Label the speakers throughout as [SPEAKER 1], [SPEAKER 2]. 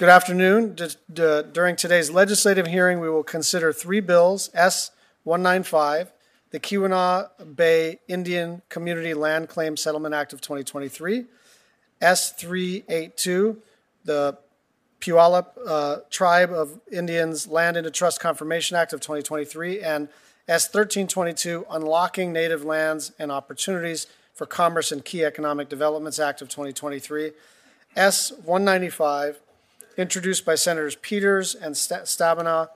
[SPEAKER 1] Good afternoon. D- d- During today's legislative hearing, we will consider three bills S 195, the Keweenaw Bay Indian Community Land Claim Settlement Act of 2023, S 382, the Puyallup uh, Tribe of Indians Land into Trust Confirmation Act of 2023, and S 1322, Unlocking Native Lands and Opportunities for Commerce and Key Economic Developments Act of 2023, S 195, introduced by Senators Peters and Stabenow,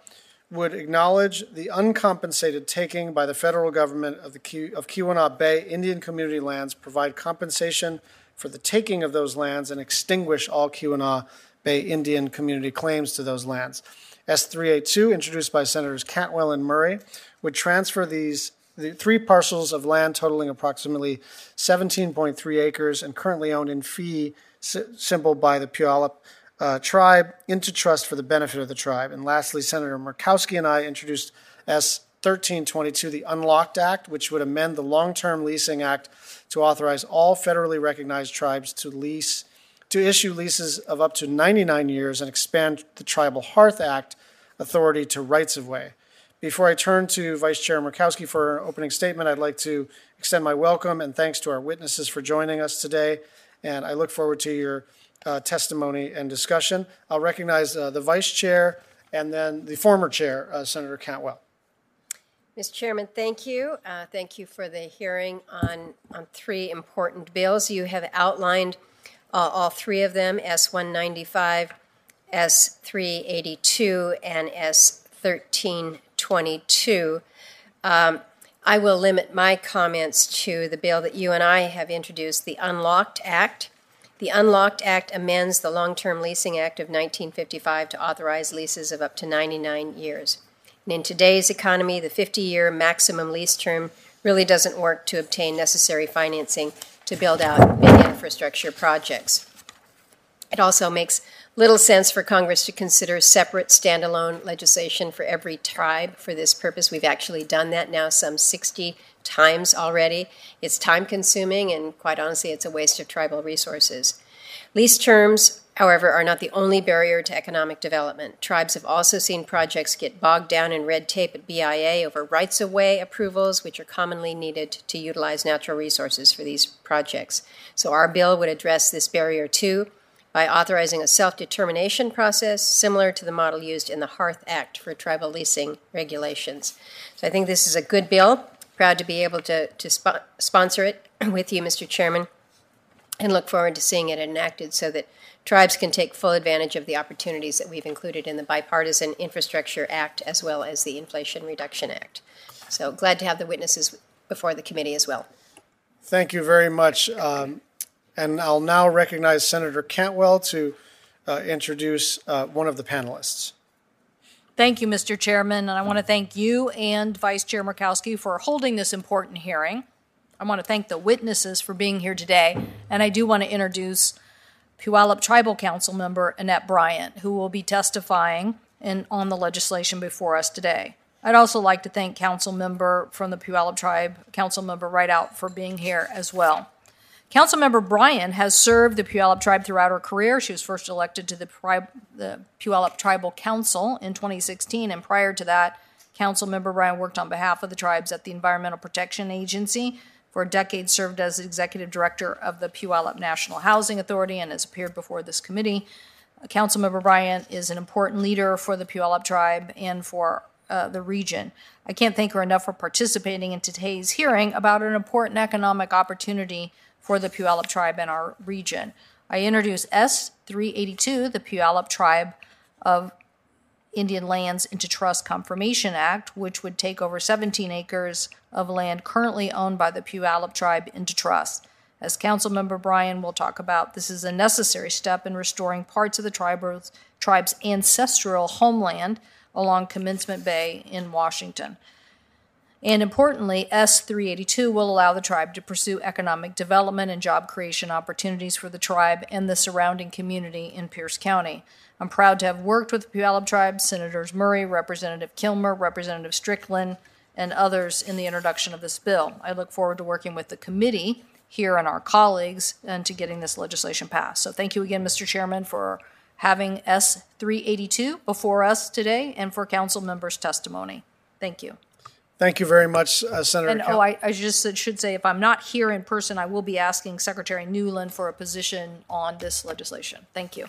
[SPEAKER 1] would acknowledge the uncompensated taking by the federal government of the of Keweenaw Bay Indian community lands, provide compensation for the taking of those lands, and extinguish all Keweenaw Bay Indian community claims to those lands. S382, introduced by Senators Cantwell and Murray, would transfer these the three parcels of land totaling approximately 17.3 acres and currently owned in fee si- simple by the Puyallup uh, tribe into trust for the benefit of the tribe. And lastly, Senator Murkowski and I introduced S 1322, the Unlocked Act, which would amend the Long Term Leasing Act to authorize all federally recognized tribes to lease to issue leases of up to 99 years and expand the Tribal Hearth Act authority to rights of way. Before I turn to Vice Chair Murkowski for an opening statement, I'd like to extend my welcome and thanks to our witnesses for joining us today. And I look forward to your uh, testimony and discussion. I'll recognize uh, the Vice Chair and then the former Chair, uh, Senator Cantwell.
[SPEAKER 2] Mr. Chairman, thank you. Uh, Thank you for the hearing on, on three important bills. You have outlined uh, all three of them, S-195, S-382, and S-1322. Um, I will limit my comments to the bill that you and I have introduced, the Unlocked Act. The Unlocked Act amends the Long Term Leasing Act of 1955 to authorize leases of up to 99 years. And in today's economy, the 50 year maximum lease term really doesn't work to obtain necessary financing to build out big infrastructure projects. It also makes little sense for Congress to consider separate standalone legislation for every tribe for this purpose. We've actually done that now some 60 times already. It's time consuming, and quite honestly, it's a waste of tribal resources. Lease terms, however, are not the only barrier to economic development. Tribes have also seen projects get bogged down in red tape at BIA over rights of way approvals, which are commonly needed to utilize natural resources for these projects. So, our bill would address this barrier too by authorizing a self determination process similar to the model used in the Hearth Act for tribal leasing regulations. So, I think this is a good bill. Proud to be able to, to spo- sponsor it with you, Mr. Chairman and look forward to seeing it enacted so that tribes can take full advantage of the opportunities that we've included in the Bipartisan Infrastructure Act as well as the Inflation Reduction Act. So glad to have the witnesses before the committee as well.
[SPEAKER 1] Thank you very much. Um, and I'll now recognize Senator Cantwell to uh, introduce uh, one of the panelists.
[SPEAKER 3] Thank you, Mr. Chairman, and I want to thank you and Vice Chair Murkowski for holding this important hearing. I want to thank the witnesses for being here today, and I do want to introduce Puyallup Tribal Council member Annette Bryan, who will be testifying in, on the legislation before us today. I'd also like to thank Council member from the Puyallup Tribe, Council member Rideout, for being here as well. Council member Bryan has served the Puyallup tribe throughout her career. She was first elected to the, tri- the Puyallup Tribal Council in 2016, and prior to that, council member Bryan worked on behalf of the tribes at the Environmental Protection Agency. For a decade, served as executive director of the Puyallup National Housing Authority and has appeared before this committee. Councilmember Bryan is an important leader for the Puyallup tribe and for uh, the region. I can't thank her enough for participating in today's hearing about an important economic opportunity for the Puyallup tribe and our region. I introduce S 382, the Puyallup Tribe of Indian Lands into Trust Confirmation Act, which would take over 17 acres of land currently owned by the Puyallup tribe into trust. As Councilmember Bryan will talk about, this is a necessary step in restoring parts of the tribe's, tribe's ancestral homeland along Commencement Bay in Washington. And importantly, S 382 will allow the tribe to pursue economic development and job creation opportunities for the tribe and the surrounding community in Pierce County. I'm proud to have worked with the Puyallup tribe, Senators Murray, Representative Kilmer, Representative Strickland, and others in the introduction of this bill. I look forward to working with the committee here and our colleagues and to getting this legislation passed. So thank you again, Mr. Chairman, for having S 382 before us today and for council members' testimony. Thank you.
[SPEAKER 1] Thank you very much, uh, Senator.
[SPEAKER 3] And
[SPEAKER 1] Cal-
[SPEAKER 3] oh, I, I just said- should say, if I'm not here in person, I will be asking Secretary Newland for a position on this legislation. Thank you.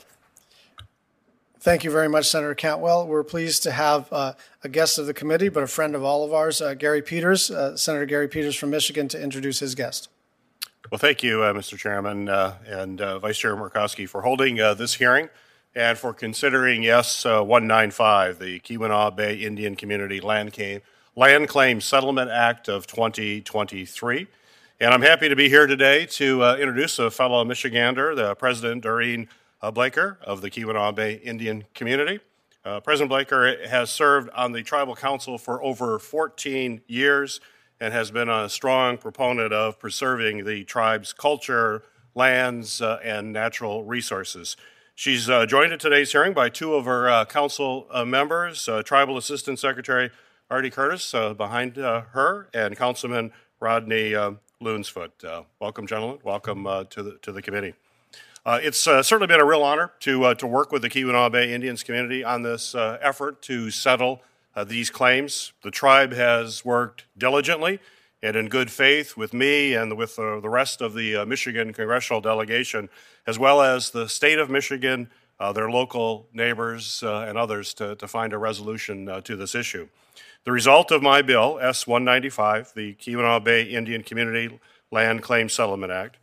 [SPEAKER 1] Thank you very much, Senator Cantwell. We're pleased to have uh, a guest of the committee, but a friend of all of ours, uh, Gary Peters, uh, Senator Gary Peters from Michigan, to introduce his guest.
[SPEAKER 4] Well, thank you, uh, Mr. Chairman uh, and uh, Vice Chair Murkowski, for holding uh, this hearing and for considering S uh, 195, the Keweenaw Bay Indian Community Land Claim, Land Claim Settlement Act of 2023. And I'm happy to be here today to uh, introduce a fellow Michigander, the President Doreen uh, Blaker of the Keweenaw Indian Community. Uh, President Blaker has served on the Tribal Council for over 14 years and has been a strong proponent of preserving the tribe's culture, lands, uh, and natural resources. She's uh, joined at today's hearing by two of her uh, council uh, members, uh, Tribal Assistant Secretary Artie Curtis uh, behind uh, her, and Councilman Rodney uh, Loonsfoot. Uh, welcome, gentlemen. Welcome to the to the committee. Uh, it's uh, certainly been a real honor to uh, to work with the Keweenaw Bay Indians community on this effort to settle these claims. The tribe has worked diligently and in good faith with me and with the rest of the Michigan congressional delegation, as well as the state of Michigan, their local neighbors, and others to, to find a resolution to this issue. The result of my bill, S 195, the Keweenaw Bay Indian Community Land Claim Settlement Act,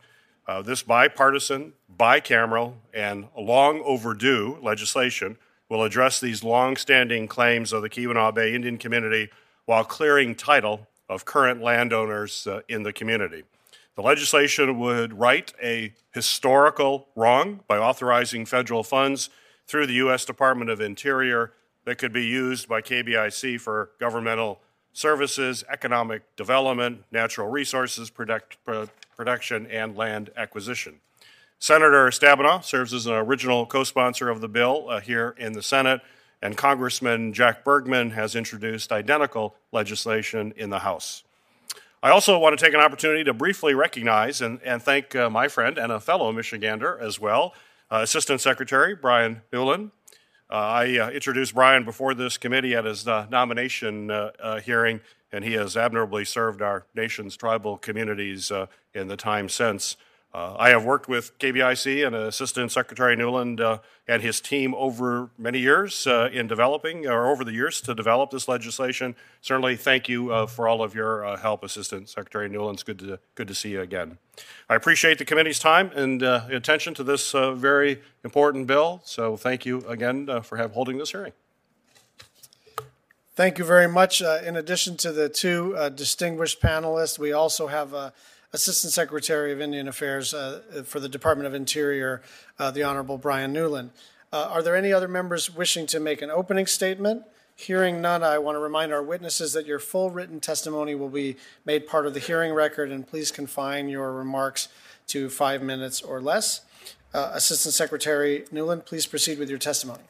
[SPEAKER 4] uh, this bipartisan, bicameral, and long overdue legislation will address these long-standing claims of the Keweenaw Bay Indian community while clearing title of current landowners uh, in the community. The legislation would right a historical wrong by authorizing federal funds through the U.S. Department of Interior that could be used by KBIC for governmental services, economic development, natural resources product, pro- production, and land acquisition. Senator Stabenow serves as an original co sponsor of the bill uh, here in the Senate, and Congressman Jack Bergman has introduced identical legislation in the House. I also want to take an opportunity to briefly recognize and, and thank uh, my friend and a fellow Michigander as well, uh, Assistant Secretary Bryan Newland. Uh, I uh, introduced Bryan before this committee at his uh, nomination hearing, and he has admirably served our nation's tribal communities in the time since. Uh, I have worked with KBIC and Assistant Secretary Newland uh, and his team over many years uh, in developing, or over the years to develop this legislation. Certainly, thank you uh, for all of your uh, help, Assistant Secretary Newland. It's good to good to see you again. I appreciate the committee's time and uh, attention to this very important bill. So, thank you again for have, holding this hearing.
[SPEAKER 1] Thank you very much. In addition to the two distinguished panelists, we also have uh, Assistant Secretary of Indian Affairs uh, for the Department of Interior, uh, the Honorable Bryan Newland. Uh, are there any other members wishing to make an opening statement? Hearing none, I want to remind our witnesses that your full written testimony will be made part of the hearing record, and please confine your remarks to five minutes or less. Uh, Assistant Secretary Newland, please proceed with your testimony.